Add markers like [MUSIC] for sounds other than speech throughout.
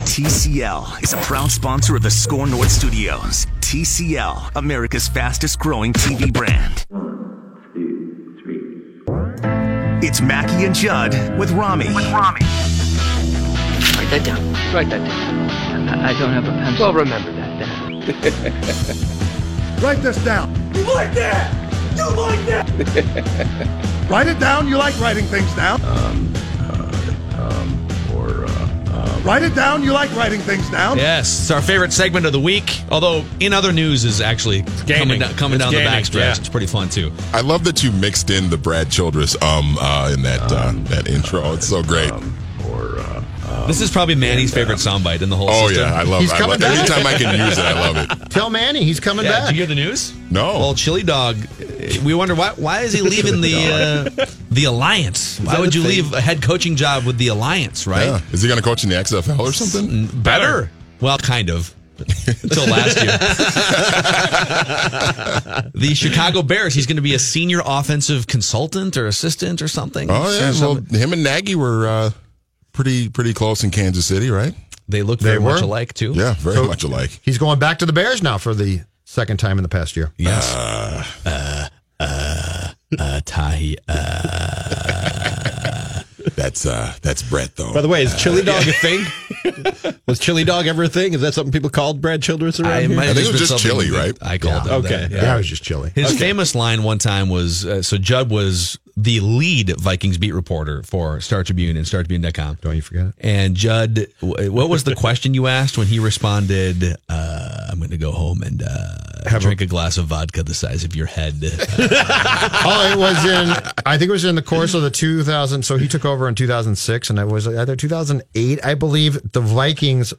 TCL is a proud sponsor of the Skor North Studios. TCL, America's fastest growing TV brand. One, two, three. It's Mackie and Judd with Rami. With Rami. Write that down. Write that down. I I don't have a pencil. Well, remember that then. [LAUGHS] Write this down. You like that? You like that? [LAUGHS] Write it down. You like writing things down. Um, or, uh, um, Write it down. You like writing things down. Yes, it's our favorite segment of the week. Although in other news is actually coming, down- coming down gaming, the backstretch. yeah. It's pretty fun too. I love that you mixed in the Brad Childress um uh, in that uh, that intro. It's so great. or this is probably Manny's favorite soundbite in the whole Oh system. yeah, I love. He's I coming love back. anytime I can use it, I love it. [LAUGHS] Tell Manny he's coming Yeah, back. did you hear the news? No. Well, Chili Dog, uh, we wonder why why is he leaving the [LAUGHS] uh, the Alliance? Why would you thing? leave a head coaching job with the Alliance, right? Yeah. Is he going to coach in the XFL or something? Better. Well, kind of. [LAUGHS] Until last year. [LAUGHS] the Chicago Bears, he's going to be a senior offensive consultant or assistant or something. Oh yeah. So- Well, him and Nagy were uh, pretty pretty close in Kansas City, right? they look They very much were? alike, too. Yeah, very So- much alike. He's going back to the Bears now for the second time in the past year. Yes. Uh, uh, [LAUGHS] uh, Tahi, uh, That's uh that's Brett though. By the way, is chili dog a thing? was chili dog ever a thing? Is that something people called Brad Childress around I, here? might I think it was just chili, right? I called Yeah. it. Okay. that, Yeah, it was just chilly. His famous line one time was uh, so Judd was the lead Vikings beat reporter for Star Tribune and StarTribune.com. Don't you forget it. And Judd, what was the question you asked when he responded, uh, I'm going to go home and uh, drink a, glass of vodka the size of your head? [LAUGHS] Oh, it was in. I think it was in the course of the 2000. So he took over in 2006, and it was either 2008, I believe. The Vikings,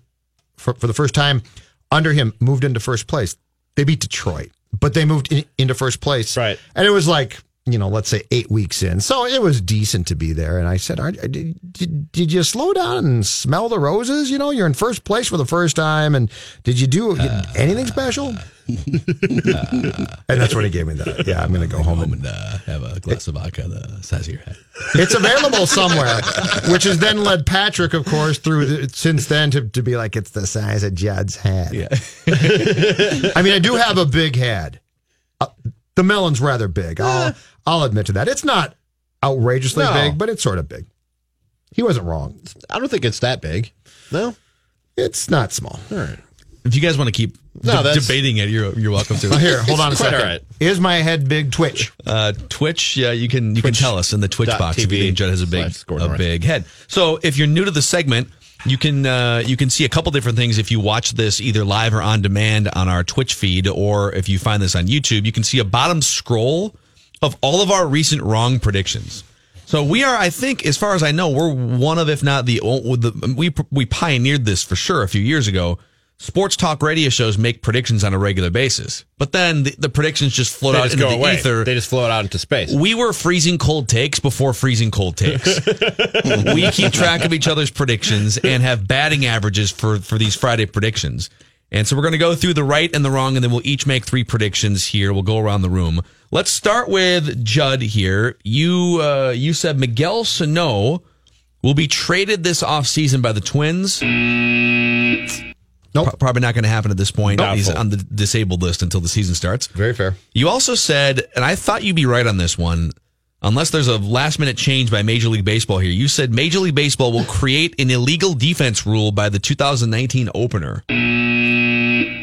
for, for the first time under him, moved into first place. They beat Detroit, but they moved in, into first place. Right. and it was like you know, let's say eight weeks in, so it was decent to be there. And I said, Aren't, did, did, did you slow down and smell the roses? You know, you're in first place for the first time, and did you do anything special? [LAUGHS] and that's when he gave me that. Yeah, I'm going to go home and and uh, have a glass of vodka the size of your head. it's available [LAUGHS] somewhere, which has then led Patrick, of course, through the, since then to, to be like it's the size of Judd's head. Yeah. [LAUGHS] I mean, I do have a big head. Uh, the melon's rather big. I'll I'll admit to that. It's not outrageously No. big, but it's sort of big. He wasn't wrong. I don't think it's that big. No. It's not small. All right. If you guys want to keep No, de- debating it, you're you're welcome to. Well, here, hold on a [LAUGHS] second. all right. Is my head big? Twitch. Uh, Twitch, yeah, you can you can tell us in the Twitch dot box if you think Judd has a big a big head. So if you're new to the segment, you can uh, you can see a couple different things if you watch this either live or on demand on our Twitch feed, or if you find this on YouTube, you can see a bottom scroll of all of our recent wrong predictions. So we are, I think, as far as I know, we're one of, if not the, the we we pioneered this for sure a few years ago. Sports talk radio shows make predictions on a regular basis, but then the, the predictions just float They out just into the away. ether. They just float out into space. We were freezing cold takes before freezing cold takes. [LAUGHS] we keep track of each other's predictions and have batting averages for, for these Friday predictions. And so we're going to go through the right and the wrong, and then we'll each make three predictions here. We'll go around the room. Let's start with Judd here. You uh, you said Miguel Sano will be traded this offseason by the Twins. Nope. Pro- probably not going to happen at this point. He's on the disabled list until the season starts. Very fair. You also said, and I thought you'd be right on this one. unless there's a last minute change by Major League Baseball here, you said Major League Baseball will create an illegal defense rule by the 2019 opener.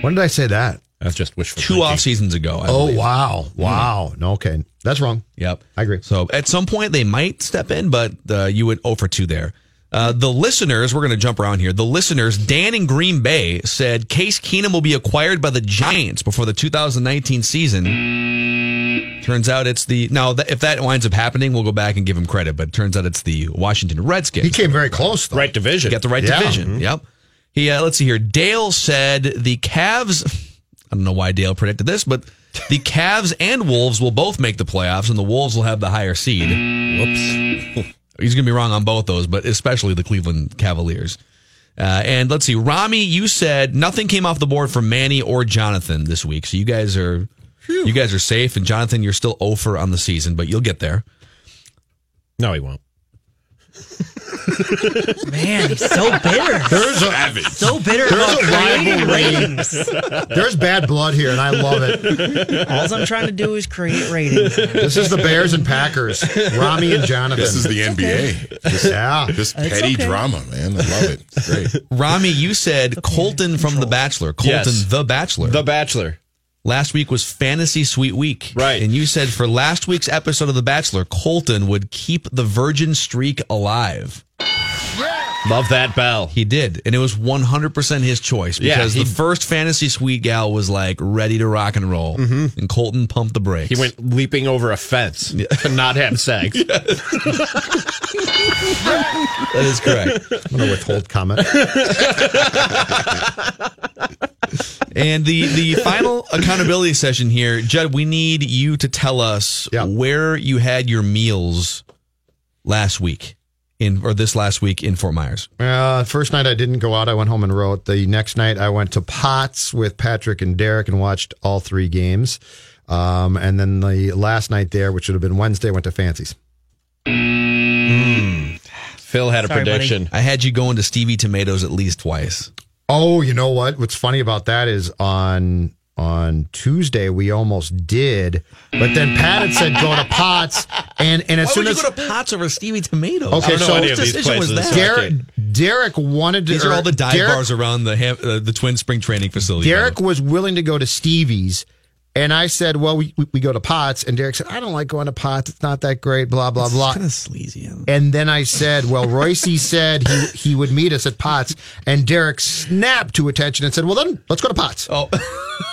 When did I say that? That's just wishful Two thinking. off seasons ago. I Oh believe. wow, wow. No, okay, that's wrong. Yep. I agree. So at some point they might step in, but uh, you would 0 for 2 there. Uh, the listeners, we're going to jump around here. The listeners, Dan in Green Bay said Case Keenum will be acquired by the Giants before the 2019 season. Turns out it's the now that, if that winds up happening, we'll go back and give him credit. But it turns out it's the Washington Redskins. He came very close. Though. Right division. Got the right Yeah. division. Yep. He uh, let's see here. Dale said the Cavs. I don't know why Dale predicted this, but the Cavs and Wolves will both make the playoffs, and the Wolves will have the higher seed. Whoops. [LAUGHS] He's going to be wrong on both those, but especially the Cleveland Cavaliers. Uh, and let's see, Rami, you said nothing came off the board for Manny or Jonathan this week, so you guys are you guys are safe. And Jonathan, you're still over on the season, but you'll get there. No, he won't. [LAUGHS] Man, he's so bitter. There's a So bitter There's about a creating rivalry. ratings. there's bad blood here, and I love it. All I'm trying to do is create ratings. This is the Bears and Packers, Rami and Jonathan. This is the NBA. Just, yeah. this petty okay. drama, man. I love it. It's great. Rami, you said Colton from The Bachelor. Colton, Yes. The Bachelor. The Bachelor. Last week was Fantasy Suite Week. Right. And you said for last week's episode of The Bachelor, Colton would keep the virgin streak alive. Love that bell. He did. And it was 100% his choice Yeah, because he- the first Fantasy Suite gal was like ready to rock and roll. Mm-hmm. And Colton pumped the brakes. He went leaping over a fence to not have [LAUGHS] sex. That is correct. I'm going to withhold comment. and the, the final accountability session here, Judd, we need you to tell us Yeah. where you had your meals last week in or this last week in Fort Myers. Uh, first night I didn't go out. I went home and wrote. The next night I went to Potts with Patrick and Derek and watched all three games. Um, and then the last night there, which would have been Wednesday, went to Fancy's. Phil had a Sorry, buddy. prediction. I had you going to Stevie Tomatoes at least twice. Oh, you know what? What's funny about that is on on Tuesday we almost did, but then Pat had said go to Potts, and and as Why soon would you as go to Potts over Stevie Tomatoes? Okay, I don't know so any whose of these decision was that? Derek Derek wanted to. These are all the dive Derek- bars around the uh, the Twin Spring Training Facility. Derek was willing to go to Stevie's. And I said, well, we, we, we go to Potts. And Derek said, I don't like going to Potts. It's not that great, blah, blah, blah. kind of sleazy. And then I said, well, Royce said he, he would meet us at Potts. And Derek snapped to attention and said, well, then let's go to Potts. Oh,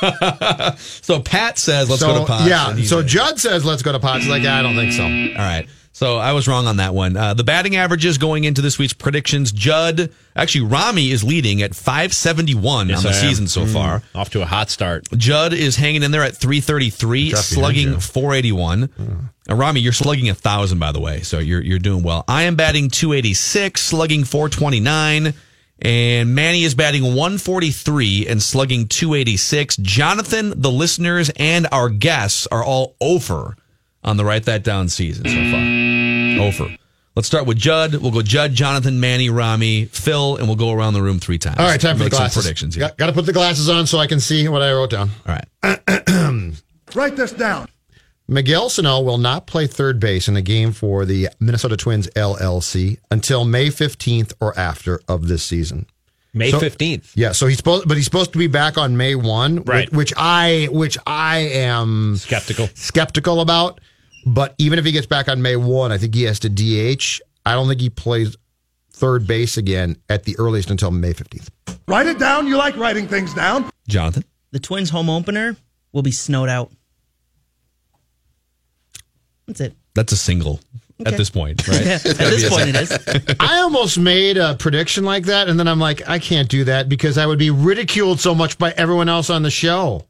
[LAUGHS] so Pat says let's so, go to Potts. Yeah. So Judd says, let's go to Potts. He's like, I don't think so. all right. So I was wrong on that one. Uh, the batting averages going into this week's predictions. Judd, actually, Rami is leading at 571 Yes, on the I am. season so far. Off to a hot start. Judd is hanging in there at 333, slugging you. 481. Uh, Rami, you're slugging a thousand, by the way, so you're you're doing well. I am batting 286, slugging 429, and Manny is batting 143 and slugging 286. Jonathan, the listeners, and our guests are all over on the write that down season so far. Over. Let's start with Judd. We'll go Judd, Jonathan, Manny, Rami, Phil, and we'll go around the room three times. All right, time for Make the some glasses. predictions here. Got, got to put the glasses on so I can see what I wrote down. All right. [CLEARS THROAT] Write this down. Miguel Sano will not play third base in a game for the Minnesota Twins LLC until May 15th or after of this season. May So- 15th. Yeah, so he's supposed, but he's supposed to be back on May one, whi- Right. Which, I, which I am Skeptical. skeptical about. But even if he gets back on May one, I think he has to DH. I don't think he plays third base again at the earliest until May fifteenth. Write it down. You like writing things down. Jonathan? The Twins home opener will be snowed out. That's it. That's a single at this point, [LAUGHS] right? At this point, it is. [LAUGHS] I almost made a prediction like that, and then I'm like, I can't do that because I would be ridiculed so much by everyone else on the show.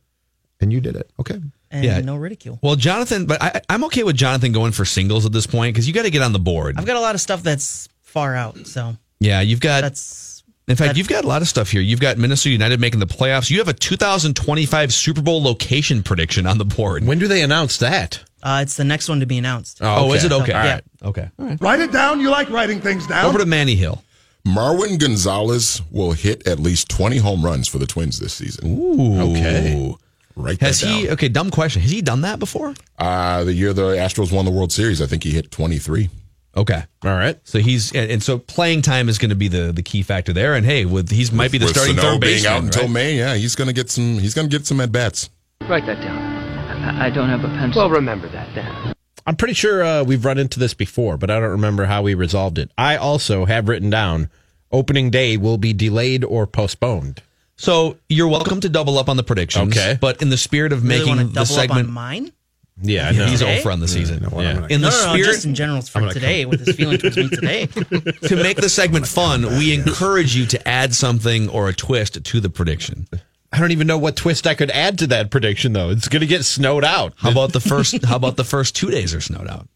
And you did it, okay? And Yeah. no ridicule. Well, Jonathan, but I, I'm okay with Jonathan going for singles at this point because you got to get on the board. I've got a lot of stuff that's far out, so yeah, you've got. that's in fact, that- you've got a lot of stuff here. You've got Minnesota United making the playoffs. You have a 2025 Super Bowl location prediction on the board. When do they announce that? uh, it's the next one to be announced. Oh, is it okay? Yeah. All right. Okay. All right. Write it down. You like writing things down. Over to Manny Hill. Marwin Gonzalez will hit at least 20 home runs for the Twins this season. Ooh. Okay. Write Has that he? down. Okay, dumb question. Has he done that before? Uh, the year the Astros won the World Series, I think he hit 23. Okay. All right. So he's and, and so playing time is going to be the the key factor there. And hey, with he's might be the With starting Sano third being baseman out until right? May, yeah, he's going to get some. He's going to get some at bats. Write that down. I, I don't have a pencil. Well, remember that, Dan. I'm pretty sure uh, we've run into this before, but I don't remember how we resolved it. I also have written down opening day will be delayed or postponed. So you're welcome to double up on the predictions. Okay. But in the spirit of Really making want to the double up segment, on mine? Yeah, I know. he's Okay. over on the season. Yeah. In the no, no, spirit just in general for today with his feeling towards me today. [LAUGHS] [LAUGHS] to make the segment fun, we encourage you to add something or a twist to the prediction. I don't even know what twist I could add to that prediction, though. It's going to get snowed out. How about the first? How about the first two days are snowed out?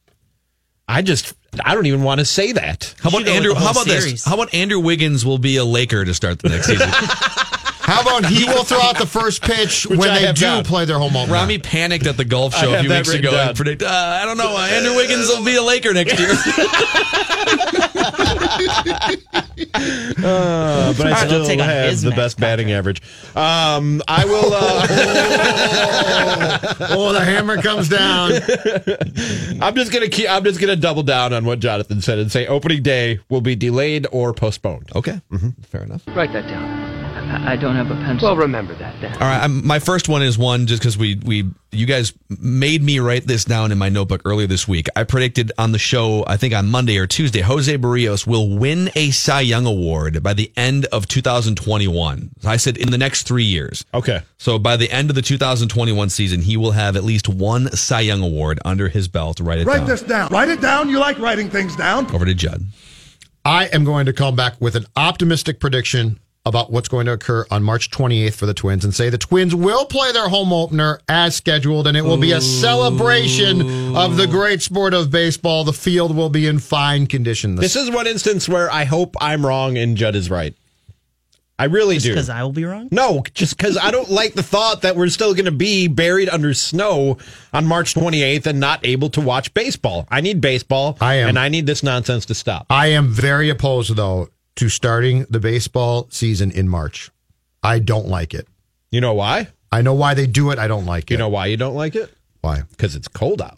I just, I don't even want to say that. How about should go with Andrew? the How whole about this? series. How about Andrew Wiggins will be a Laker to start the next season? [LAUGHS] How about he will throw out the first pitch Which when I they do down. play their home opener? Rami panicked at the golf I show a few weeks ago down. and predict. Uh, I don't know. Uh, Andrew Wiggins will be a Laker next year. [LAUGHS] Uh, but I I'll still take have his the best batting average. Um, I will. Uh, [LAUGHS] oh, the hammer comes down. I'm just gonna keep. I'm just gonna double down on what Jonathan said and say opening day will be delayed or postponed. okay, fair enough. Write that down. I, I don't have a pencil. Well, remember that, Dan. All right, I'm, my first one is one just because we we you guys made me write this down in my notebook earlier this week. I predicted on the show, I think on Monday or Tuesday, Jose Berrios will win a Cy Young Award by the end of 2021. I said in the next three years. Okay. So by the end of the 2021 season, he will have at least one Cy Young Award under his belt. Write it Write down. this down. Write it down. You like writing things down. Over to Judd. I am going to come back with an optimistic prediction about what's going to occur on March 28th for the Twins and say the Twins will play their home opener as scheduled and it will be a celebration of the great sport of baseball. The field will be in fine condition. This is one instance where I hope I'm wrong and Judd is right. I really Just do. because I will be wrong? No, just because I don't like the thought that we're still going to be buried under snow on March 28th and not able to watch baseball. I need baseball. I am. And I need this nonsense to stop. I am very opposed, though, to starting the baseball season in March. I don't like it. You know why? I know why they do it. I don't like it. You know why you don't like it? why? Because it's cold out.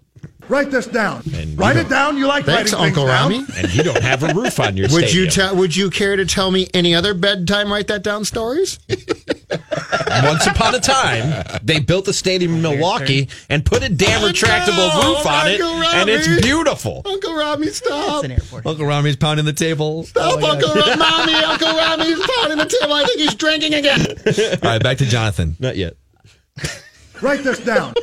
Write this down. And Write it down. You like Thanks, writing Uncle things down. Rami. And you don't have a roof on your [LAUGHS] Would you stadium. tell? Would you care to tell me any other bedtime write that down stories? [LAUGHS] Once upon a time, they built a stadium in Milwaukee and put a damn retractable know, roof on it, Uncle and it's beautiful. Uncle Rami, stop! It's an airport. Uncle Rami's pounding the table. Stop, oh Uncle Rami! Mommy, [LAUGHS] Uncle Rami's pounding the table. I think he's drinking again. All right, back to Jonathan. Not yet. Write this down.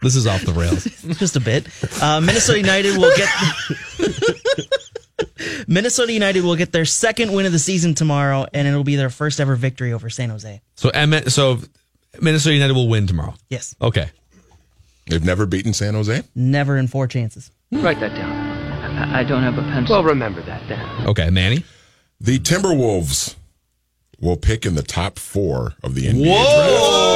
This is off the rails. [LAUGHS] Just a bit. Uh, Minnesota United will get. [LAUGHS] Minnesota United will get their second win of the season tomorrow, and it'll be their first ever victory over San Jose. So, M- so Minnesota United will win tomorrow. Yes, Okay. They've never beaten San Jose. never in four chances. Write that down. I, I don't have a pencil. Well, remember that, Dan. Okay, Manny. The Timberwolves will pick in the top four of the NBA draft.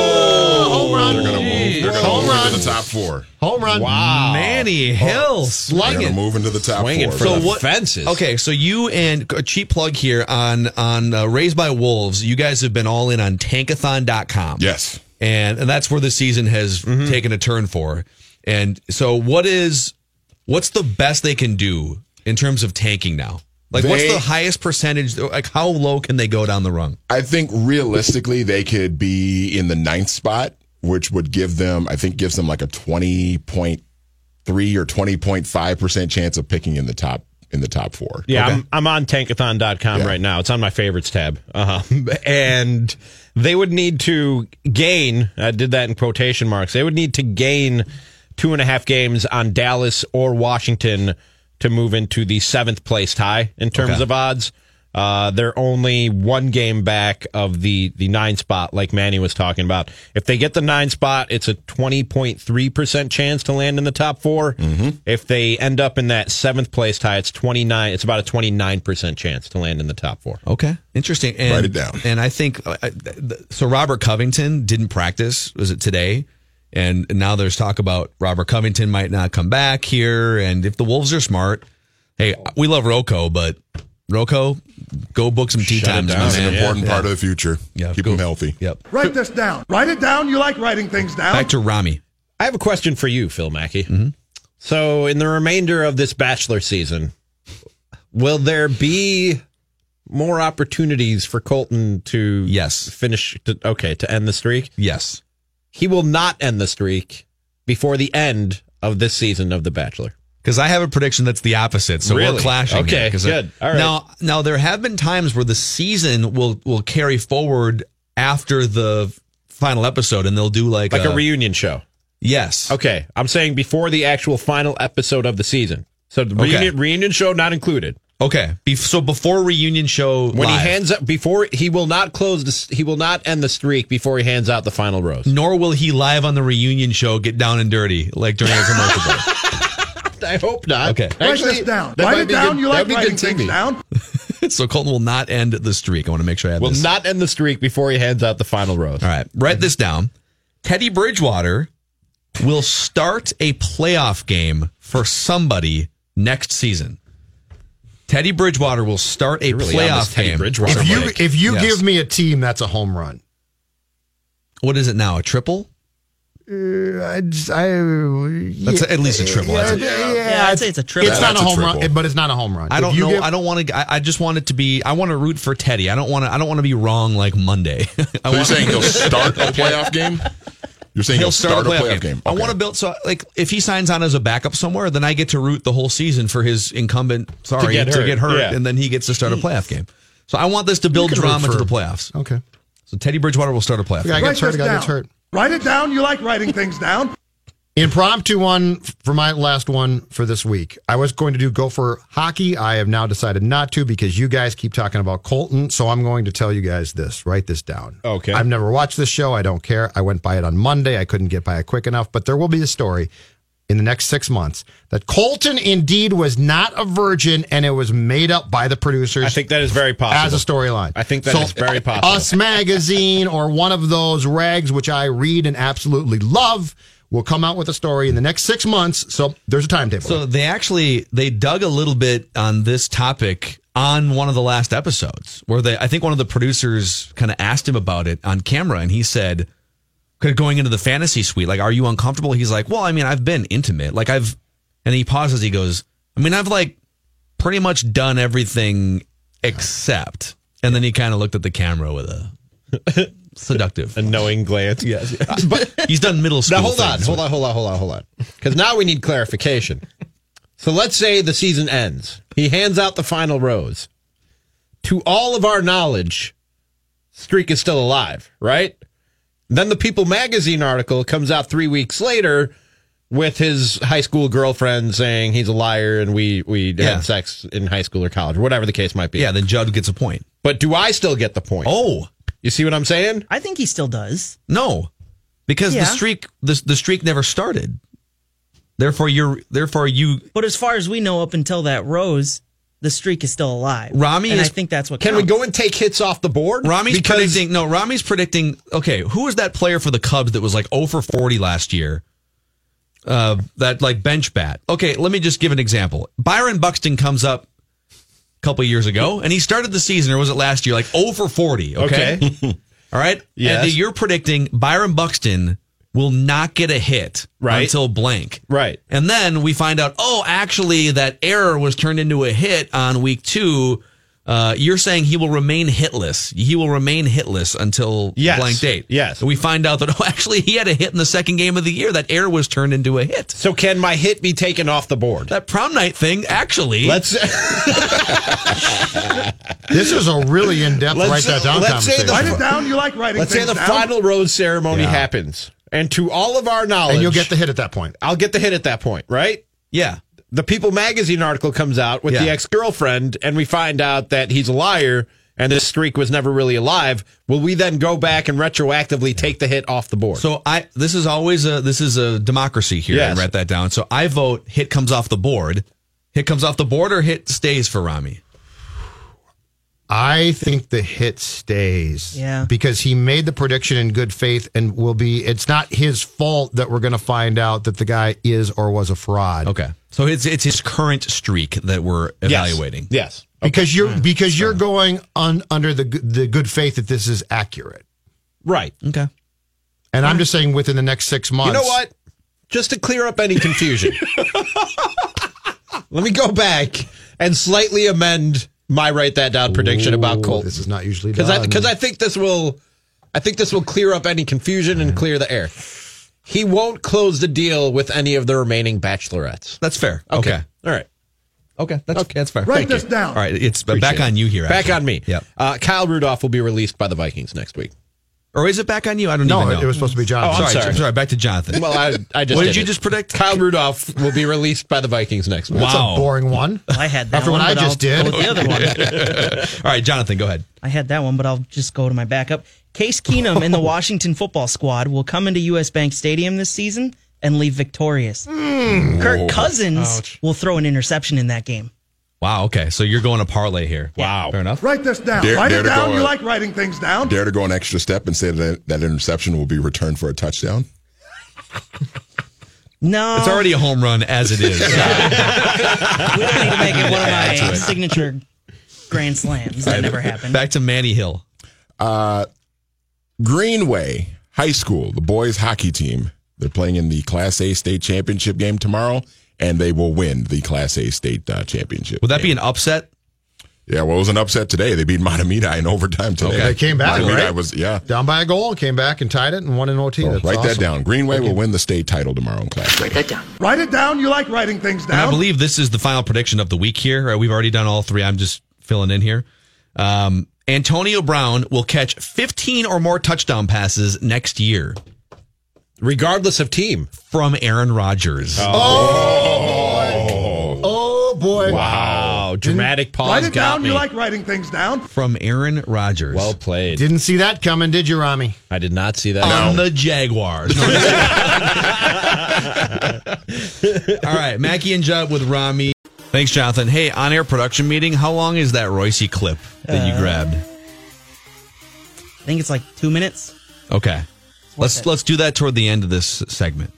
Home run! They're going to move. They're going Home to move run. into the top four. Home run! Wow. Manny Hill They're slugging. going to move into the top Swinging four. for So the what- fences. Okay, so you and a cheap plug here on on uh, Raised by Wolves. You guys have been all in on Tankathon.com. yes. and, and that's where the season has Mm-hmm. taken a turn for. And so, what is what's the best they can do in terms of tanking now? Like, what's the highest percentage? Like, how low can they go down the rung? I think realistically they could be in the ninth spot, which would give them, I think, gives them like a twenty point three or twenty point five percent chance of picking in the top in the top four. Yeah, Okay. I'm, I'm on tankathon.com Yeah. right now. It's on my favorites tab. Uh, [LAUGHS] and they would need to gain, I did that in quotation marks, they would need to gain two and a half games on Dallas or Washington to move into the seventh place tie in terms Okay. of odds. Uh, they're only one game back of the, the nine spot, like Manny was talking about. If they get the nine spot, it's a 20.3% chance to land in the top 4 Mm-hmm. If they end up in that seventh place tie, it's 29, it's about a 29% chance to land in the top four. Okay, interesting. And, Write it down. And I think uh, so. Robert Covington didn't practice. Was it today? And now there's talk about Robert Covington might not come back here. And if the Wolves are smart, hey, we love Rocco, but Rocco, go book some tea Shut times, That's an important Yeah. part of the future. Yeah, Keep go- them healthy. Yep. Write this down. Write it down. You like writing things down. Back to Rami. I have a question for you, Phil Mackey. Mm-hmm. So, in the remainder of this Bachelor season, will there be more opportunities for Colton to Yes. finish? To, okay, to end the streak. Yes. He will not end the streak before the end of this season of The Bachelor. Because I have a prediction that's the opposite. So Really? we're clashing. Okay, here, I- good. All right. Now, now there have been times where the season will will carry forward after the final episode, and they'll do like Like a reunion show. yes. Okay, I'm saying before the actual final episode of the season. So the Okay. reunion, reunion show not included. Okay. Bef- so before reunion show, When live, he hands up before he will not close the he will not end the streak before he hands out the final rose. nor will he live on the reunion show get down and dirty like during a commercial break. [LAUGHS] [LAUGHS] I hope not. Okay. Write this down. Write it down. You like writing things down. [LAUGHS] so Colton will not end the streak. I want to make sure I have this. Will this. not end the streak before he hands out the final rose. All right. Write this down. Teddy Bridgewater will start a playoff game for somebody next season. Teddy Bridgewater will start a really playoff Teddy game. Bridgewater If you if you Yes. give me a team, that's a home run. What is it now? A triple? Uh, I, just- I, That's at least a triple. Yeah, That's a- yeah, Yeah, I'd say it's a triple. It's Yeah, not a that's a home run, but it's not a home run. I don't you know. give- I don't want to. I, I just want it to be. I want to root for Teddy. I don't want to. I don't want to be wrong like Monday. [LAUGHS] I So you're saying he'll [LAUGHS] start a playoff game? You're saying he'll, start, a playoff game. I Okay. want to build so like if he signs on as a backup somewhere, then I get to root the whole season for his incumbent. Sorry, get to get hurt, Yeah. and then he gets to start a playoff game. So I want this to build can root drama to for- the playoffs. Okay. So Teddy Bridgewater will start a playoff. The guy game. gets hurt. The this guy gets hurt. Write it down. You like writing things down. Impromptu one for my last one for this week. I was going to do go for hockey. I have now decided not to because you guys keep talking about Colton. So I'm going to tell you guys this. Write this down. Okay. I've never watched this show. I don't care. I went by it on Monday. I couldn't get by it quick enough, but there will be a story in the next six months that Colton indeed was not a virgin and it was made up by the producers. I think that is very possible. as a storyline. I think that is very possible. Us Magazine or one of those rags, which I read and absolutely love, will come out with a story in the next six months. So there's a timetable. So they actually they dug a little bit on this topic on one of the last episodes where they I think one of the producers kind of asked him about it on camera and he said kind of going into the fantasy suite like are you uncomfortable he's like well I mean I've been intimate like I've and he pauses he goes I mean I've like pretty much done everything except and then he kind of looked at the camera with a [LAUGHS] seductive a knowing glance. yes, [LAUGHS] but he's done middle school Now hold on, hold on, hold on, hold on, hold on. Because now we need clarification. So let's say the season ends. He hands out the final rose. To all of our knowledge, Streak is still alive, right? Then the People magazine article comes out three weeks later with his high school girlfriend saying he's a liar and we we Yeah. had sex in high school or college, or whatever the case might be. yeah then Judd gets a point But do I still get the point? oh You see what I'm saying? I think he still does. No, because Yeah. the streak the, the streak never started. Therefore, you're therefore you But as far as we know, up until that rose, the streak is still alive. Rami and is- I think that's what Can we go and take hits off the board? Rami's Because- predicting. No, Rami's predicting. Okay, who was that player for the Cubs that was like 0 for 40 last year? Uh, that like bench bat. Okay, let me just give an example. Byron Buxton comes up a couple years ago, and he started the season, or was it last year, like 0 for 40. Okay, [LAUGHS] all right. Yes. And you're predicting Byron Buxton will not get a hit Right. until blank. Right. And then we find out, oh, actually, that error was turned into a hit on week two. Uh, you're saying he will remain hitless. He will remain hitless until Yes. blank date. Yes. And we find out that, [LAUGHS] oh, actually, he had a hit in the second game of the year. That error was turned into a hit. So can my hit be taken off the board? That prom night thing, actually. Let's [LAUGHS] this is a really in depth write that down let's say the- Write it down. You like writing let's say the down. final rose ceremony Yeah. happens, and to all of our knowledge, and you'll get the hit at that point. I'll get the hit at that point, right? yeah. The People magazine article comes out with the ex girlfriend, and we find out that he's a liar. And this streak was never really alive. Will we then go back and retroactively take the hit off the board? So I this is always a this is a democracy here. Yes. I write that down. So I vote hit comes off the board. Hit comes off the board or hit stays for Rami. I think the hit stays. Yeah. Because he made the prediction in good faith and will be, it's not his fault that we're going to find out that the guy is or was a fraud. Okay. So it's it's his current streak that we're evaluating. Yes. Because you're, because you're going on under the, the good faith that this is accurate. Right. Okay. And I'm just saying within the next six months. You know what? Just to clear up any confusion, [LAUGHS] let me go back and slightly amend my write that down prediction about Colt. This is not usually because I because I think this will, I think this will clear up any confusion and clear the air. He won't close the deal with any of the remaining bachelorettes. That's fair. Okay. Okay. All right. Okay. That's okay. That's fair. Write Thank this you. down. All right. It's back Appreciate on you here. Back on me. Yep. Uh, Kyle Rudolph will be released by the Vikings next week. Or is it back on you? I don't no, even know. No, it was supposed to be John. Oh, I'm sorry, sorry. sorry. Back to Jonathan. Well, I, I just what did did you it. just predict? Kyle Rudolph will be released by the Vikings next week. That's Wow. a boring one. I had that After one. what I just I'll did. with the other one. [LAUGHS] All right, Jonathan, go ahead. I had that one, but I'll just go to my backup. Case Keenum and the [LAUGHS] Washington football squad will come into U.S. Bank Stadium this season and leave victorious. Hmm. Kirk Cousins will throw an interception in that game. Wow. Okay. So you're going to parlay here. Wow. Fair enough. Write this down. Dare- write dare it to down. go, You uh, like writing things down. Dare to go an extra step and say that that interception will be returned for a touchdown. [LAUGHS] No, It's already a home run as it is. [LAUGHS] we don't need to make it one of my signature grand slams. That never happened. Back to Manny Hill. Greenway High School, the boys hockey team. They're playing in the Class A state championship game tomorrow, and they will win the Class A state uh, championship. Would that be an upset? Yeah, well, it was an upset today. They beat Mahtomedi in overtime today. They came back, Mahtomedi right? was yeah. Down by a goal, came back and tied it and won in OT. So That's write that down. Greenway will win the state title tomorrow in Class Write that down. Write it down. You like writing things And I believe this is the final prediction of the week here. Uh, We've already done all three. I'm just filling in here. Um, Antonio Brown will catch 15 or more touchdown passes next year Regardless of team. from Aaron Rodgers. Oh oh, oh boy! Oh, boy. Wow. Dramatic pause write it got down. me. You like writing things down. From Aaron Rodgers. well played. Didn't see that coming, did you, Rami? I did not see that. on the Jaguars. [LAUGHS] All right, Mackie and Judd with Rami. Thanks, Jonathan. Hey, on air production meeting. How long is that Royce clip that you uh, grabbed? I think it's like two minutes. Okay, let's it. let's do that toward the end of this segment.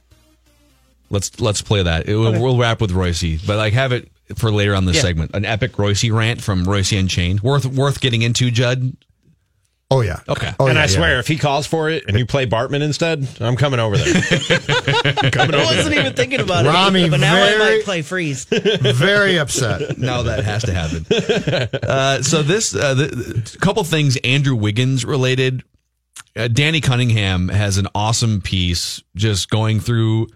Let's let's play that. It- we'll, Okay. we'll wrap with Royce, but like have it for later on this Yeah. segment. An epic Royce rant from Royce Unchained. Worth worth getting into, Judd. Oh yeah. Okay. Oh, and yeah, I yeah. swear, if he calls for it and you play Bartman instead, I'm coming over there. [LAUGHS] I wasn't even thinking about Rami, it, but now I very- might play freeze. [LAUGHS] Very upset. Now that has to happen. Uh, so this, uh, the, a couple things Andrew Wiggins related. Uh, Danny Cunningham has an awesome piece just going through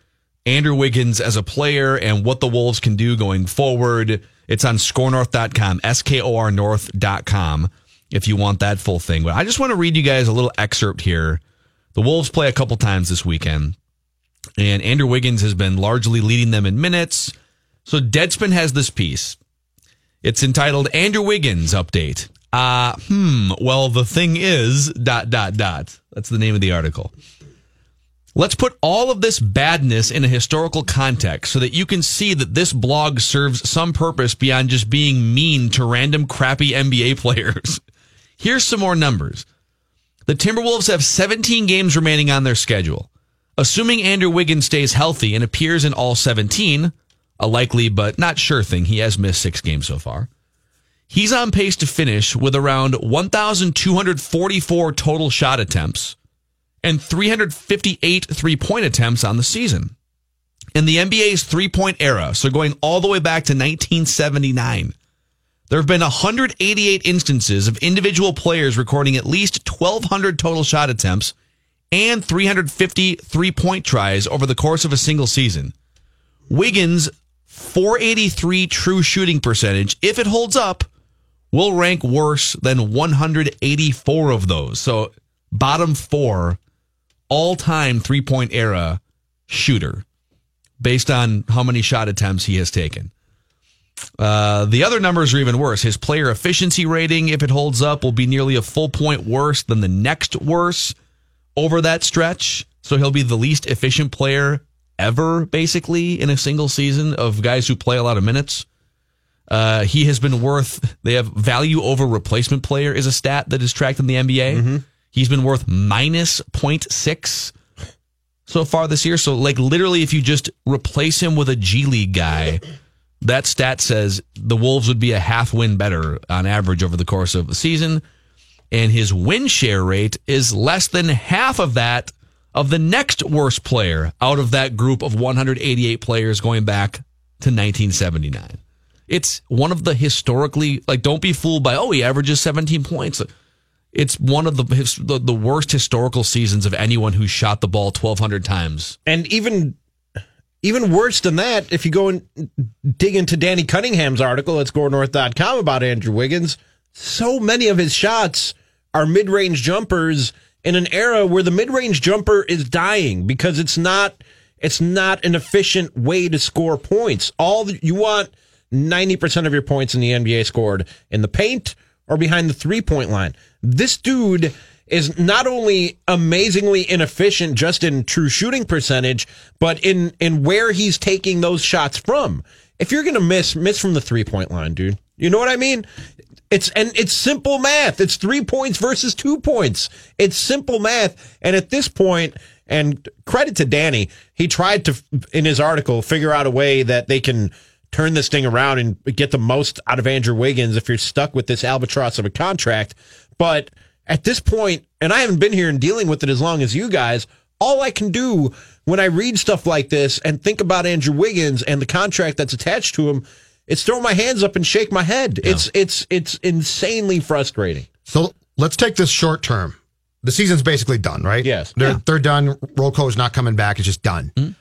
Andrew Wiggins as a player and what the Wolves can do going forward. It's on skornorth.com, S-K-O-R north.com if you want that full thing. But I just want to read you guys a little excerpt here. The Wolves play a couple times this weekend and Andrew Wiggins has been largely leading them in minutes. So Deadspin has this piece. It's entitled Andrew Wiggins Update. Uh, hmm. Well, the thing is, dot, dot, dot. That's the name of the article. Let's put all of this badness in a historical context so that you can see that this blog serves some purpose beyond just being mean to random crappy NBA [LAUGHS] players. Here's some more numbers. The Timberwolves have 17 games remaining on their schedule. Assuming Andrew Wiggins stays healthy and appears in all 17, a likely but not sure thing, he has missed six games so far. He's on pace to finish with around 1,244 total shot attempts and 358 three point attempts on the season. In the NBA's three point era, so going all the way back to 1979, there have been 188 instances of individual players recording at least 1,200 total shot attempts and 350 three point tries over the course of a single season. Wiggins' 483 true shooting percentage, if it holds up, will rank worse than 184 of those. So, bottom four all time three point era shooter based on how many shot attempts he has taken. Uh, the other numbers are even worse. His player efficiency rating, if it holds up, will be nearly a full point worse than the next worst over that stretch. So he'll be the least efficient player ever, basically, in a single season of guys who play a lot of minutes. Uh, he has been worth. They have value over replacement player is a stat that is tracked in the NBA. Mm-hmm. He's been worth minus 0.6 so far this year. So, like, literally, if you just replace him with a G League guy, that stat says the Wolves would be a half win better on average over the course of the season. And his win share rate is less than half of that of the next worst player out of that group of 188 players going back to 1979. It's one of the historically, like, don't be fooled by, oh, he averages 17 points. It's one of the, the the worst historical seasons of anyone who shot the ball 1,200 times. And even even worse than that, if you go and dig into Danny Cunningham's article at skornorth.com about Andrew Wiggins, so many of his shots are mid range jumpers in an era where the mid range jumper is dying because it's not it's not an efficient way to score points. All you want 90% of your points in the NBA scored in the paint or behind the three point line. This dude is not only amazingly inefficient just in true shooting percentage, but in, in where he's taking those shots from. If you're going to miss, miss from the three point line, dude. You know what I mean? It's, and it's simple math. It's three points versus two points. It's simple math. And at this point, and credit to Danny, he tried to, in his article, figure out a way that they can turn this thing around and get the most out of Andrew Wiggins if you're stuck with this albatross of a contract. But at this point, and I haven't been here and dealing with it as long as you guys, all I can do when I read stuff like this and think about Andrew Wiggins and the contract that's attached to him, it's throw my hands up and shake my head. Yeah. It's it's it's insanely frustrating. So let's take this short term. The season's basically done, right? Yes. They're yeah. they're done. Rocco is not coming back. It's just done. Mm-hmm.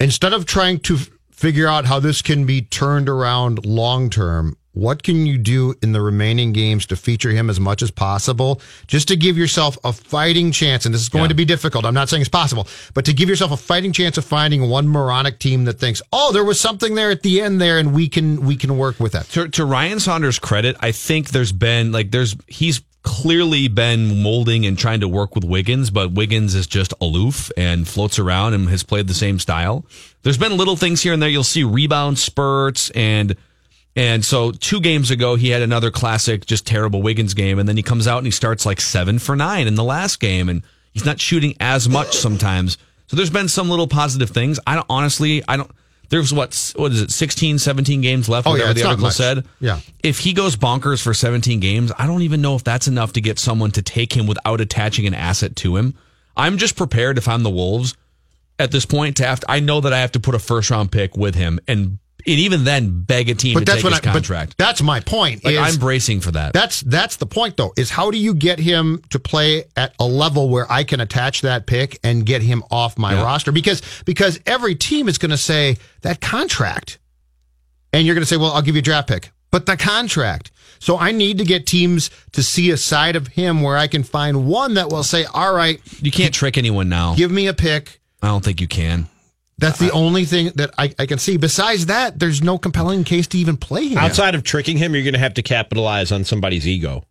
Instead of trying to figure out how this can be turned around long term, what can you do in the remaining games to feature him as much as possible? Just to give yourself a fighting chance and this is going yeah. to be difficult. I'm not saying it's possible but to give yourself a fighting chance of finding one moronic team that thinks oh there was something there at the end there and we can we can work with that to, to ryan saunders credit i think there's been like there's he's clearly been molding and trying to work with Wiggins, but Wiggins is just aloof and floats around and has played the same style. There's been little things here and there. You'll see rebound spurts and and so two games ago he had another classic, just terrible Wiggins game, and then he comes out and he starts like seven for nine in the last game, and he's not shooting as much sometimes. So there's been some little positive things. I don't honestly, I don't there's what what is it 16 17 games left oh, whatever yeah, the article said? Yeah. If he goes bonkers for 17 games i don't even know if that's enough to get someone to take him without attaching an asset to him. I'm just prepared if i'm the wolves at this point to have to, i know that i have to put a first round pick with him and and even then beg a team but to that's take his I, contract. that's my point. Like, is, I'm bracing for that. That's that's the point though. Is how do you get him to play at a level where I can attach that pick and get him off my yeah. roster? Because because every team is going to say that contract, and you're going to say, well, I'll give you a draft pick, but the contract. So I need to get teams to see a side of him where I can find one that will say, all right, you can't trick anyone now. Give me a pick. I don't think you can. That's the only thing that I, I, can see. Besides that, there's no compelling case to even play him. Outside of tricking him, you're going to have to capitalize on somebody's ego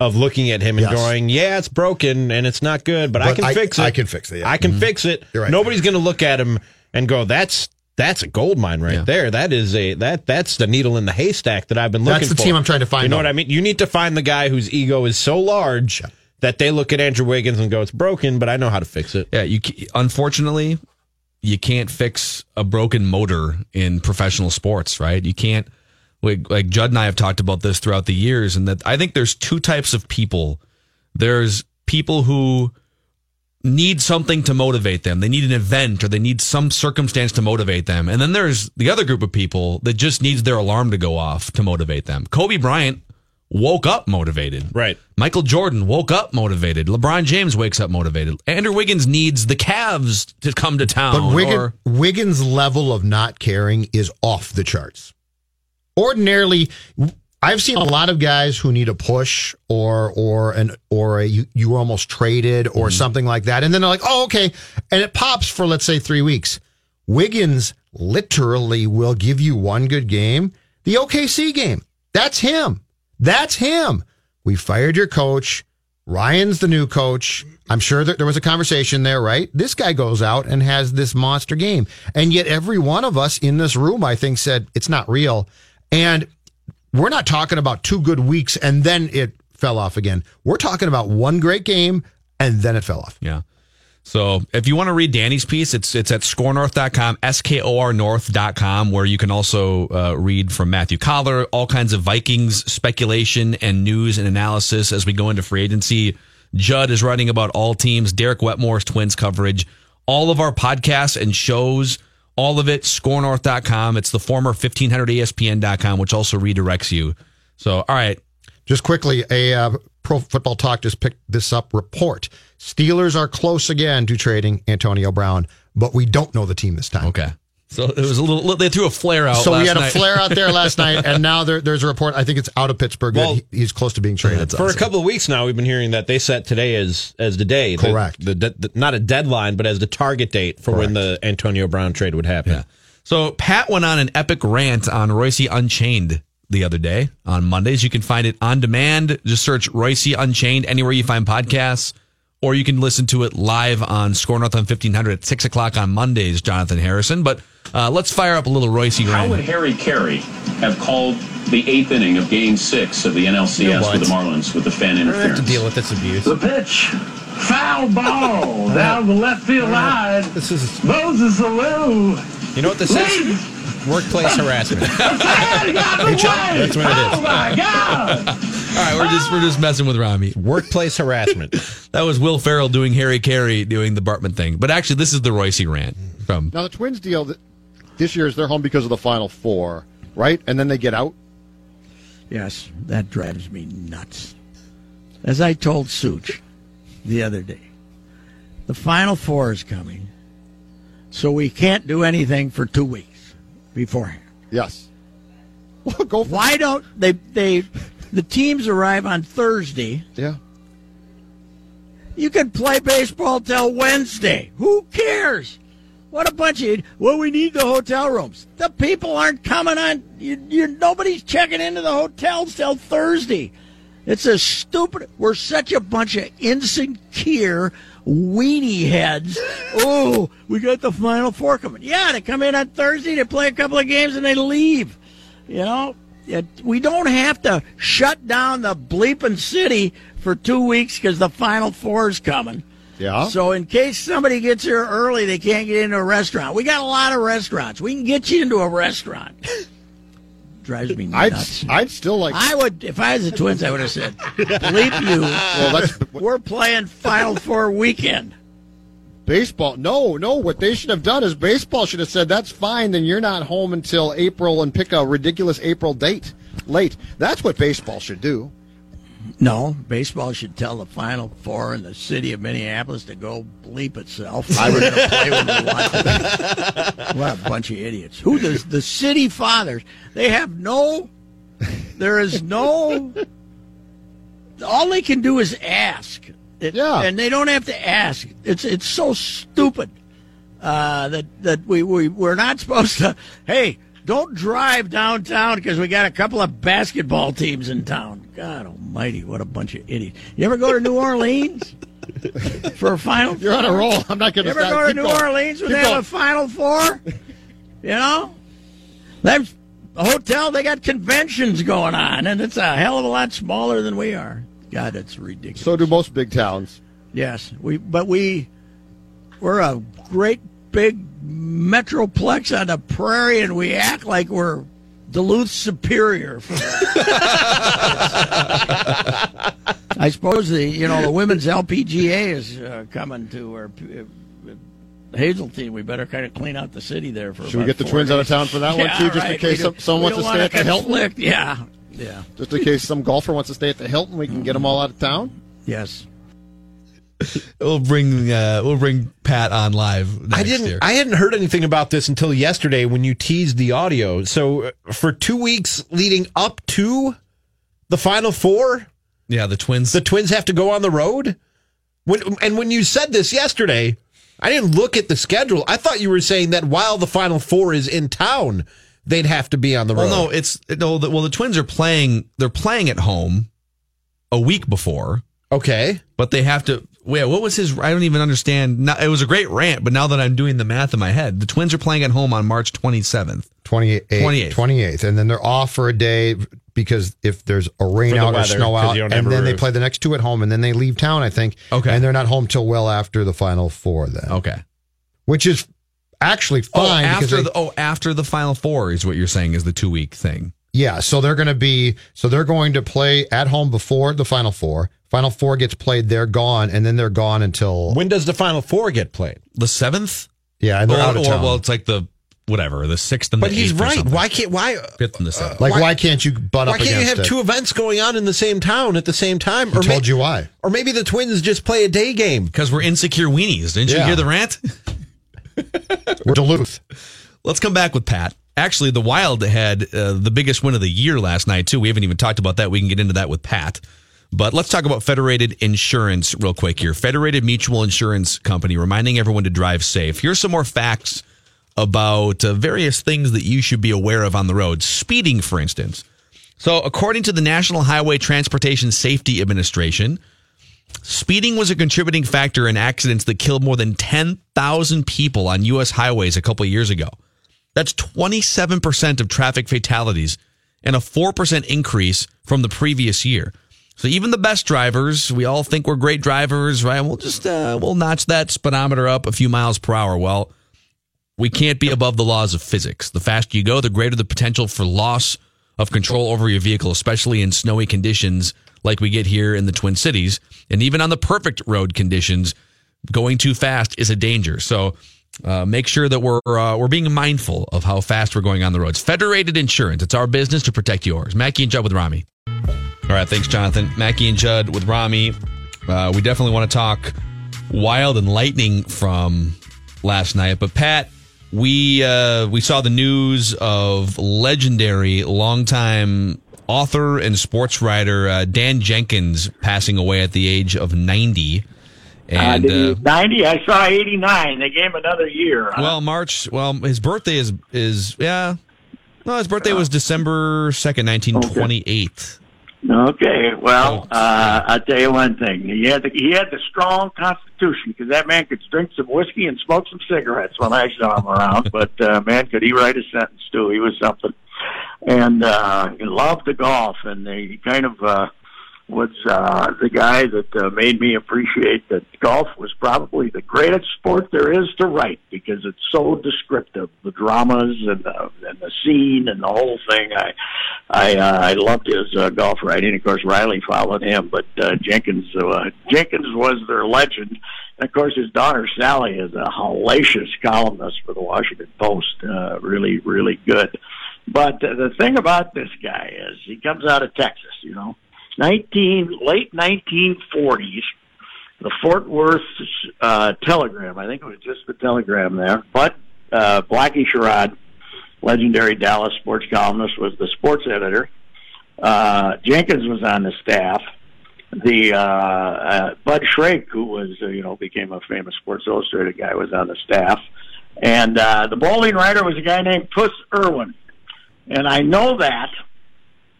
of looking at him and yes. going, "Yeah, it's broken and it's not good, but, but I can I, fix it. I can fix it. Yeah. I can mm-hmm. fix it." Right. Nobody's going to look at him and go, "That's that's a gold mine right yeah. there. That is a that that's the needle in the haystack that I've been looking for." That's the team I'm trying to find. You know what I mean? You need to find the guy whose ego is so large. Yeah. That they look at Andrew Wiggins and go, "It's broken, but I know how to fix it." Yeah, you. Unfortunately, you can't fix a broken motor in professional sports, right? You can't like, like Judd and I have talked about this throughout the years, and that I think there's two types of people. There's people who need something to motivate them. They need an event or they need some circumstance to motivate them. And then there's the other group of people that just needs their alarm to go off to motivate them. Kobe Bryant woke up motivated. Right. Michael Jordan woke up motivated. LeBron James wakes up motivated. Andrew Wiggins needs the Cavs to come to town. But Wiggin, or, Wiggins' level of not caring is off the charts. Ordinarily, I've seen a lot of guys who need a push or or an or a, you, you almost traded or mm something like that, and then they're like, oh okay, and it pops for let's say three weeks. Wiggins literally will give you one good game, the OKC game. That's him. That's him. We fired your coach. Ryan's the new coach. I'm sure that there was a conversation there, right? This guy goes out and has this monster game. And yet every one of us in this room, I think, said it's not real. And we're not talking about two good weeks and then it fell off again. We're talking about one great game and then it fell off. Yeah. So if you want to read Danny's piece, it's it's at skornorth.com, S-K-O-R north.com, where you can also uh, read from Matthew Coller, all kinds of Vikings speculation and news and analysis as we go into free agency. Judd is writing about all teams, Derek Wetmore's Twins coverage, all of our podcasts and shows, all of it, skornorth.com. It's the former 1500ESPN.com, which also redirects you. So, all right. Just quickly, a uh, Pro Football Talk just picked this up report. Steelers are close again to trading Antonio Brown, but we don't know the team this time. Okay. So it was a little. They threw a flare out. So we had night. a flare out there last [LAUGHS] night, and now there, there's a report. I think it's out of Pittsburgh. Well, that he, he's close to being traded. For a couple of weeks now, we've been hearing that they set today as as the day. Correct. The, the, the- not a deadline, but as the target date for when the Antonio Brown trade would happen. Yeah. So Pat went on an epic rant on Reusse Unchained the other day on Mondays. You can find it on demand. Just search Reusse Unchained anywhere you find podcasts, or you can listen to it live on Skor North on 1500 at 6 o'clock on Mondays, Jonathan Harrison. But uh, let's fire up a little Reusse How would. Harry Caray have called the eighth inning of Game Six of the NLCS with the Marlins with the fan I don't have interference? to deal with this abuse. The pitch. Foul ball [LAUGHS] down the left field line. This is Moses Alou. you know what this is? Workplace harassment. [LAUGHS] That's what it is. Oh my god! All right, we're just we're just messing with Rami. Workplace harassment. [LAUGHS] That was Will Ferrell doing Harry Caray doing the Bartman thing. But actually, this is the Reusse rant from. Now the Twins deal th- this year is they're home because of the Final Four, right? And then they get out. Yes, that drives me nuts. As I told Such the other day, the Final Four is coming, so we can't do anything for two weeks beforehand. Yes. Well, go. For Why don't they? They the teams arrive on Thursday. Yeah. You can play baseball till Wednesday. Who cares? What a bunch of well, we need the hotel rooms. The people aren't coming on. You, you nobody's checking into the hotels till Thursday. It's a stupid. We're such a bunch of insecure weenie heads. Oh, we got the final four coming. Yeah, they come in on Thursday, they play a couple of games, and they leave. You know, it, we don't have to shut down the bleeping city for two weeks because the final four is coming. Yeah. So in case somebody gets here early, they can't get into a restaurant. We got a lot of restaurants. We can get you into a restaurant. [LAUGHS] Drives me I'd nuts. I'd still like. I would, if I was the Twins, I would have said, "Bleep you." [LAUGHS] Well, that's [LAUGHS] We're playing Final Four weekend. baseball. No, no. What they should have done is baseball should have said that's fine. Then you're not home until April and pick a ridiculous April date late. That's what baseball should do. No, baseball should tell the Final Four in the city of Minneapolis to go bleep itself. I would- We're gonna play when we want to. [LAUGHS] What a bunch of idiots! Who does the city fathers? They have no. There is no. All they can do is ask. It- Yeah. and they don't have to ask. It's it's so stupid uh, that that we we we're not supposed to. Hey, don't drive downtown because we got a couple of basketball teams in town. God Almighty, what a bunch of idiots! You ever go to New Orleans [LAUGHS] for a final? You're on a roll. I'm not going to You to. ever go to New Orleans when they have a Final Four? You know, that's a hotel. They got conventions going on, and it's a hell of a lot smaller than we are. God, it's ridiculous. So do most big towns. Yes, we but we we're a great big metroplex on the prairie, and we act like we're Duluth Superior. [LAUGHS] I suppose the you know the women's LPGA is uh, coming to our uh, Hazeltine. We better kind of clean out the city there for. Should we get the Twins out of town for that one too, just in case some, someone wants to stay at the Hilton? conflict. Yeah, yeah. Just in case some golfer wants to stay at the Hilton, we can get them all out of town. Yes. [LAUGHS] We'll bring uh, we'll bring Pat on live. Next I didn't. Year. I hadn't heard anything about this until yesterday when you teased the audio. So uh, for two weeks leading up to the Final Four, yeah, the Twins. the Twins have to go on the road. When and when you said this yesterday, I didn't look at the schedule. I thought you were saying that while the Final Four is in town, they'd have to be on the road. Well, no, it's no. The, well, the Twins are playing. They're playing at home a week before, Okay. but they have to. Yeah, what was his? I don't even understand. Now, it was a great rant, but now that I'm doing the math in my head, the Twins are playing at home on March 27th. 28th, 28th. 28th. And then they're off for a day because if there's a rain For the out or weather, snow 'cause out, and have a then they play the next two at home, and then they leave town, I think. Okay. And they're not home till well after the final four then. Okay. Which is actually oh, fine oh, after they, the oh after the final four is what you're saying is the two week thing. Yeah, so they're going to be so they're going to play at home before the final four. Final four gets played, they're gone, and then they're gone until When does the Final Four get played? The seventh. yeah, and they're or, out of or, town. well, it's like the whatever the sixth and But the he's eighth or right. something. Why can't why fifth and the seventh? like, why- why, can't you butt why up Why can't you have it? two events going on in the same town at the same time? I Or told may- you why. Or maybe the Twins just play a day game. Because we're insecure weenies. Didn't you hear the rant? [LAUGHS] We're Duluth. Let's come back with Pat. Actually, the Wild had uh, the biggest win of the year last night, too. We haven't even talked about that. We can get into that with Pat. But let's talk about Federated Insurance real quick here. Federated Mutual Insurance Company reminding everyone to drive safe. Here's some more facts about uh, various things that you should be aware of on the road. Speeding, for instance. So, according to the National Highway Transportation Safety Administration, Speeding was a contributing factor in accidents that killed more than 10,000 people on U.S. highways a couple of years ago. That's 27% of traffic fatalities and a 4% increase from the previous year. So even the best drivers, we all think we're great drivers, right? We'll just, uh, we'll notch that speedometer up a few miles per hour. Well, we can't be above the laws of physics. The faster you go, the greater the potential for loss of control over your vehicle, especially in snowy conditions like we get here in the Twin Cities. And even on the perfect road conditions, going too fast is a danger. So uh, make sure that we're uh, we're being mindful of how fast we're going on the roads. Federated Insurance, it's our business to protect yours. Mackey and Judd with Rami. All right, thanks, Jonathan. Mackey and Judd with Rami. Uh, we definitely want to talk wild and lightning from last night. But Pat, we uh, we saw the news of legendary longtime author and sports writer uh, Dan Jenkins passing away at the age of ninety. And uh, uh, 90, I saw 89. They gave him another year. huh? well, March. Well, his birthday is is yeah. No, his birthday was December second, nineteen twenty eight. Okay, well, uh, I'll tell you one thing. He had the, he had the strong constitution because that man could drink some whiskey and smoke some cigarettes when I saw him around. [LAUGHS] but uh, man, could he write a sentence too? He was something, and uh, he loved the golf, and he kind of uh, was uh, the guy that uh, made me appreciate that golf was probably the greatest sport there is to write because it's so descriptive, the dramas and the, and the scene and the whole thing. I I uh, I loved his uh, golf writing. Of course, Reilly followed him, but uh, Jenkins uh, Jenkins was their legend. And of course, his daughter Sally is a hellacious columnist for the Washington Post. Uh, really, really good. But uh, the thing about this guy is he comes out of Texas, you know, nineteen late nineteen forties. The Fort Worth uh, Telegram, I think it was just the Telegram there, but uh, Blackie Sherrod legendary Dallas sports columnist, was the sports editor. Uh, Jenkins was on the staff. The uh, uh, Bud Shrake, who was uh, you know became a famous Sports Illustrated guy, was on the staff, and uh, the bowling writer was a guy named Puss Irwin, and I know that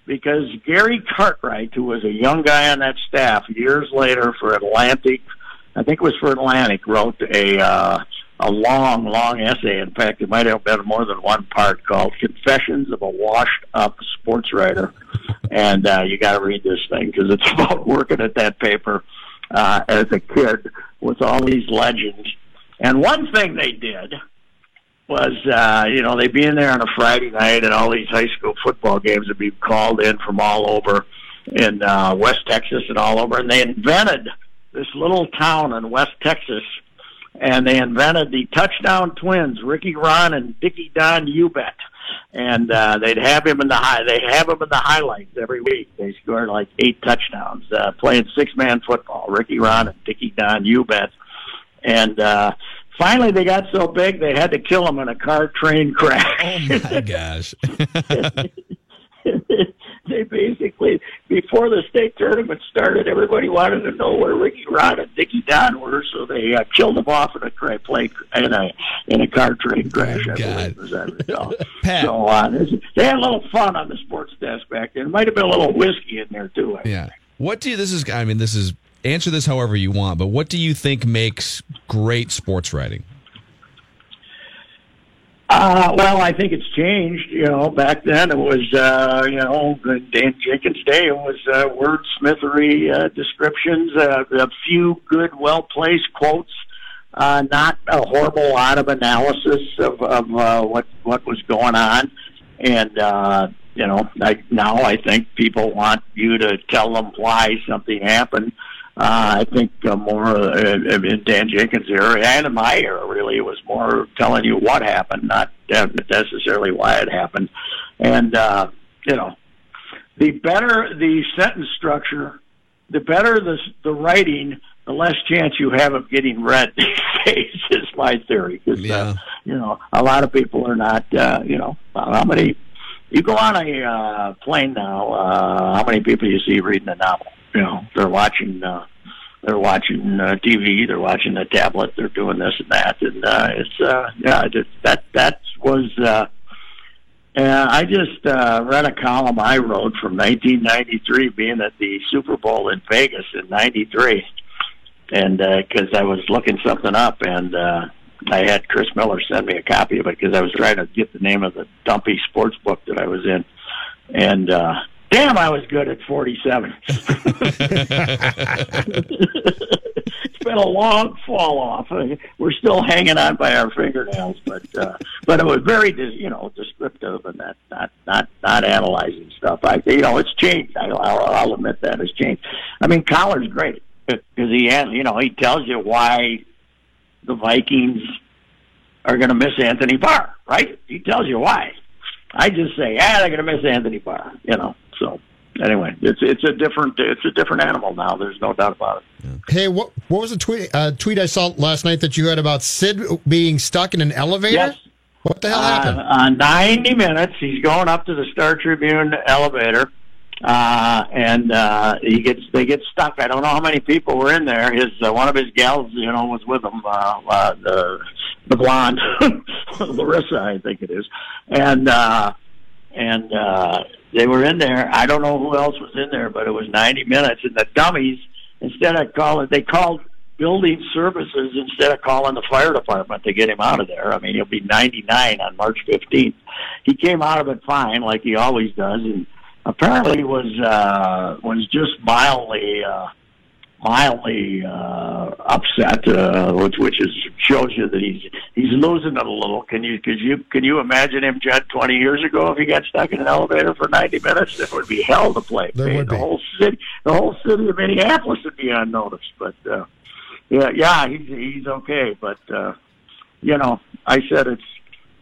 because Gary Cartwright, who was a young guy on that staff, years later for Atlantic, I think it was for Atlantic, wrote a uh, a long, long essay. In fact, it might have been more than one part called "Confessions of a Washed Up Sports Writer," and uh, you got to read this thing because it's [LAUGHS] about working at that paper uh, as a kid with all these legends. And one thing they did was, uh, you know, they'd be in there on a Friday night, and all these high school football games would be called in from all over in uh, West Texas and all over, and they invented this little town in West Texas, and they invented the touchdown twins, Ricky Ron and Dickie Don Ubet. And uh, they'd have him in the high. They have him in the highlights every week. They scored like eight touchdowns uh, playing six man football. Ricky Ron and Dickie Don Ubet, and uh, finally they got so big they had to kill him in a car train crash. Oh my [LAUGHS] gosh! [LAUGHS] they basically, before the state tournament started, everybody wanted to know where Ricky Rod and Dickie Don were, so they uh, killed them off in a cra- play in a in a car train crash. I believe, as I recall. so uh, there's- they had a little fun on the sports desk back then. It Might have been a little whiskey in there too. I Yeah. What do you, this is? I mean, this is answer this however you want, but what do you think makes great sports writing? Uh, well, I think it's changed. You know, back then it was, uh, you know, Dan Jenkins' day. It was uh, wordsmithery uh, descriptions, uh, a few good, well placed quotes, uh, not a horrible lot of analysis of, of uh, what what was going on. And uh, you know, I, now I think people want you to tell them why something happened. Uh, I think uh, more uh, in Dan Jenkins' era and in my era, really, it was more telling you what happened, not uh, necessarily why it happened. And uh, you know, the better the sentence structure, the better the the writing, the less chance you have of getting read these [LAUGHS] days. Is my theory. 'Cause, uh, you know, a lot of people are not. Uh, you know, how many? You go on a uh, plane now. Uh, how many people you see reading a novel? You know, they're watching. Uh, they're watching uh, TV. They're watching the tablet. They're doing this and that, and uh, it's uh, yeah. It, that that was. Uh, and I just uh, read a column I wrote from 1993, being at the Super Bowl in Vegas in '93, and because I was looking something up, and uh, I had Chris Miller send me a copy of it because I was trying to get the name of the dumpy sports book that I was in, and uh, damn, I was good at 47. [LAUGHS] it's been a long fall off. We're still hanging on by our fingernails, but uh, but it was very, you know, descriptive and that not not not analyzing stuff. I you know it's changed. I, I'll, I'll admit that it's changed. I mean, Collar's great because he has, you know he tells you why the Vikings are going to miss Anthony Barr, right? He tells you why. I just say, ah, they're going to miss Anthony Barr, you know. So anyway, it's it's a different it's a different animal now. There's no doubt about it. Hey, what what was the tweet uh, tweet I saw last night that you had about Sid being stuck in an elevator? Yes. What the hell happened? Uh, uh, 90 minutes. He's going up to the Star Tribune elevator, uh, and uh, he gets they get stuck. I don't know how many people were in there. His uh, one of his gals, you know, was with him. Uh, uh, the the blonde [LAUGHS] Larissa, I think it is, and uh, and uh, they were in there. I don't know who else was in there, but it was 90 minutes, and the dummies instead of calling, they called building services instead of calling the fire department to get him out of there. I mean, he'll be 99 on March 15th. He came out of it fine, like he always does, and apparently was uh, was just mildly uh, mildly uh, upset, uh, which which is shows you that he's he's losing it a little. Can you can you can you imagine him, Judd, 20 years ago if he got stuck in an elevator for 90 minutes? It would be hell to play. There would the be. whole city, the whole city of Minneapolis would be on notice. But uh, yeah, yeah, he's he's okay. But uh, you know, I said it's.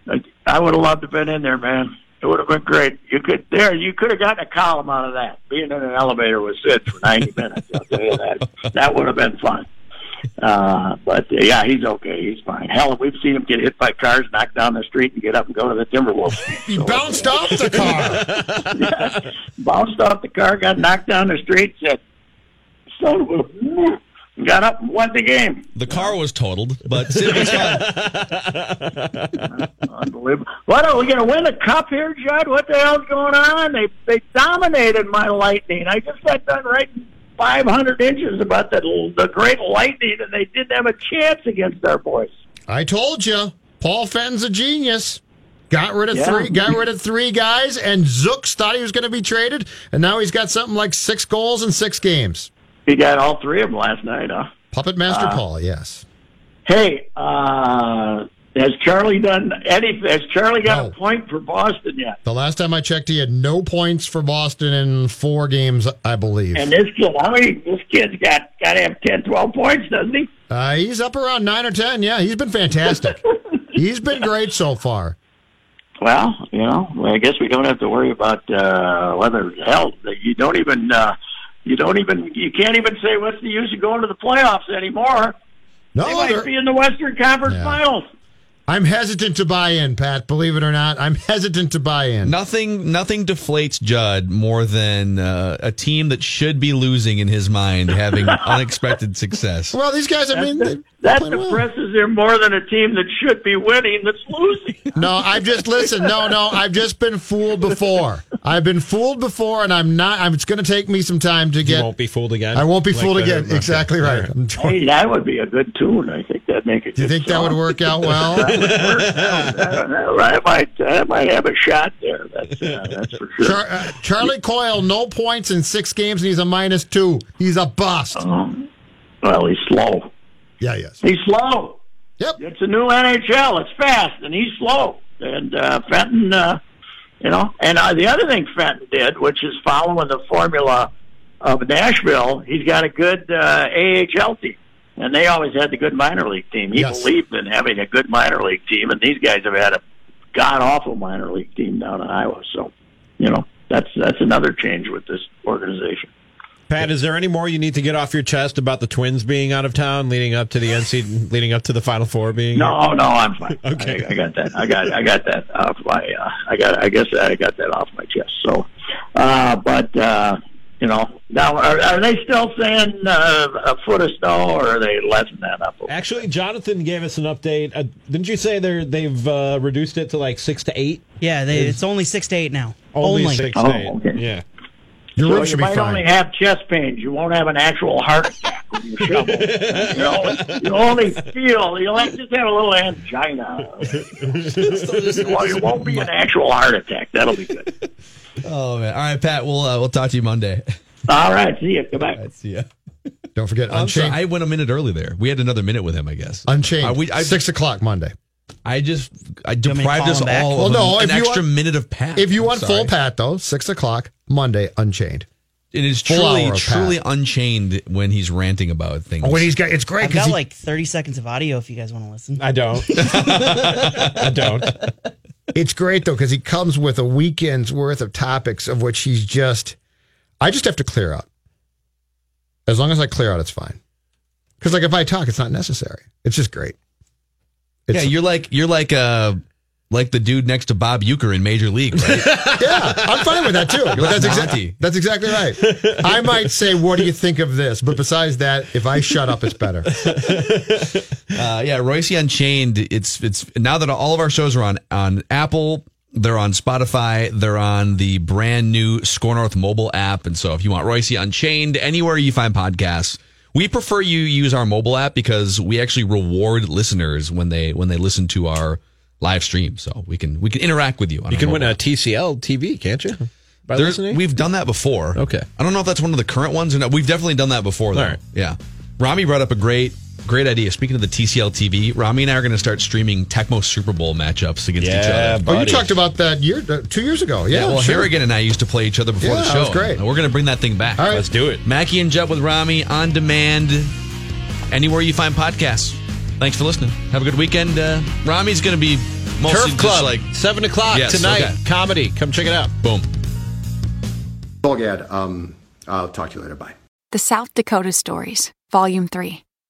I, I would have loved to have been in there, man. It would have been great. You could there. You could have gotten a column out of that. Being in an elevator with Sid for ninety minutes. I'll tell you that. That would have been fun. Uh, but uh, yeah, he's okay. He's fine. Hell, we've seen him get hit by cars, knock down the street, and get up and go to the Timberwolves. [LAUGHS] He bounced off the car. [LAUGHS] Bounced off the car, got knocked down the street, said, "Son of a," got up and won the game. The car was totaled, but Sid was fine. [LAUGHS] Unbelievable. What are we going to win the cup here, Judd? What the hell's going on? They they dominated my Lightning. I just got done writing 500 inches about the the great Lightning, and they didn't have a chance against our boys. I told you, Paul Fenn's a genius. Got rid of Yeah. three. Got rid of three guys, and Zooks thought he was going to be traded, and now he's got something like six goals in six games. He got all three of them last night, huh? Puppet Master Uh, Paul, yes. Hey, uh, has Charlie done anything? Has Charlie got No. a point for Boston yet? The last time I checked, he had no points for Boston in four games, I believe. And this kid, how many? This kid's got got to have 10, 12 points, doesn't he? Uh, he's up around nine or ten. Yeah, he's been fantastic. [LAUGHS] he's been great so far. Well, you know, I guess we don't have to worry about uh, whether hell you don't even uh, you don't even you can't even say what's the use of going to the playoffs anymore. No, they might be in the Western Conference Yeah. Finals. I'm hesitant to buy in, Pat. Believe it or not, I'm hesitant to buy in. Nothing, nothing deflates Judd more than uh, a team that should be losing in his mind having [LAUGHS] unexpected success. Well, these guys, I mean, they- That playing well. depresses him more than a team that should be winning that's losing. [LAUGHS] No, I've just listened. No, no, I've just been fooled before. I've been fooled before, and I'm not. I'm, it's going to take me some time to You get. won't be fooled again. I won't be Like fooled again. okay. Exactly right. All right. I'm trying- Hey, that would be a good tune. I think that'd make it. Do you think [LAUGHS] that would work out well? that work out. I might, I might have a shot there. That's uh, that's for sure. Char- uh, Charlie Coyle, no points in six games, and he's a minus two. He's a bust. Um, well, he's slow. Yeah, yes. He's slow. Yep. It's a new NHL. It's fast, and he's slow. And uh, Fenton, uh, you know, and uh, the other thing Fenton did, which is following the formula of Nashville, he's got a good uh, AHL team. And they always had the good minor league team. He Yes. believed in having a good minor league team, and these guys have had a god awful minor league team down in Iowa. So, you know, that's that's another change with this organization. Pat, is there any more you need to get off your chest about the Twins being out of town, leading up to the NC, leading up to the Final Four being? No, no, I'm fine. [LAUGHS] Okay. I, I got that. I got I got that off my. Uh, I got. I guess I got that off my chest. So, uh, but uh, you know, now are, are they still saying uh, a foot of snow, or are they lessening that up? Actually, Jonathan gave us an update. Uh, didn't you say they're they've uh, reduced it to like six to eight? Yeah, they, it's only six to eight now. Only, Only. six Oh, to eight. okay. Yeah. Your so room you should be might only have chest pains. You won't have an actual heart attack when you [LAUGHS] shovel. you know, you only feel. You'll have, just have a little angina. [LAUGHS] well, it won't be an actual heart attack. That'll be good. Oh man! All right, Pat. We'll uh, we'll talk to you Monday. All right. See you. Goodbye. All right, see ya. Don't forget I'm sorry, I went a minute early there. We had another minute with him, I guess. Unchained. Uh, we, I, six o'clock Monday. I just I want deprived us him back? all Well, of no, an, an extra want- minute of Pat. If you I'm want sorry. full Pat though, six o'clock Monday, Unchained. it is full truly truly Pat. unchained when he's ranting about things. Oh, when he's got it's great I've because got he, like 30 seconds of audio if you guys want to listen. I don't. [LAUGHS] I don't. it's great though because he comes with a weekend's worth of topics of which he's just. I just have to clear out. As long as I clear out, it's fine. Because like if I talk, it's not necessary. It's just great. Yeah, you're like you're like uh like the dude next to Bob Uecker in Major League, right? [LAUGHS] yeah, I'm fine with that too. But that's exactly that's exactly right. I might say, "What do you think of this?" But besides that, if I shut up, it's better. [LAUGHS] Uh, yeah, Reusse Unchained. It's it's now that all of our shows are on on Apple, they're on Spotify, they're on the brand new Skor North mobile app, and so if you want Reusse Unchained anywhere you find podcasts, we prefer you use our mobile app because we actually reward listeners when they when they listen to our live stream, so we can we can interact with you. On You can win mobile a. TCL TV, can't you? By There's- listening? We've done that before. Okay. I don't know if that's one of the current ones or not. We've definitely done that before, though. All right. Yeah. Rami brought up a great, great idea. Speaking of the TCL TV, Rami and I are going to start streaming Tecmo Super Bowl matchups against Yeah, each other. buddy. Oh, you talked about that year, uh, two years ago. Yeah, Yeah, well, sure. Harrigan and I used to play each other before Yeah, the show. was great. And we're going to bring that thing back. All right. Let's do it. Mackey and Judd with Rami on demand, anywhere you find podcasts. Thanks for listening. Have a good weekend. Uh, Rami's going to be mostly Turf just Club, like seven o'clock Yes, tonight. okay. Comedy. Come check it out. boom. Bogad, um, I'll talk to you later. Bye. The South Dakota Stories, Volume 3.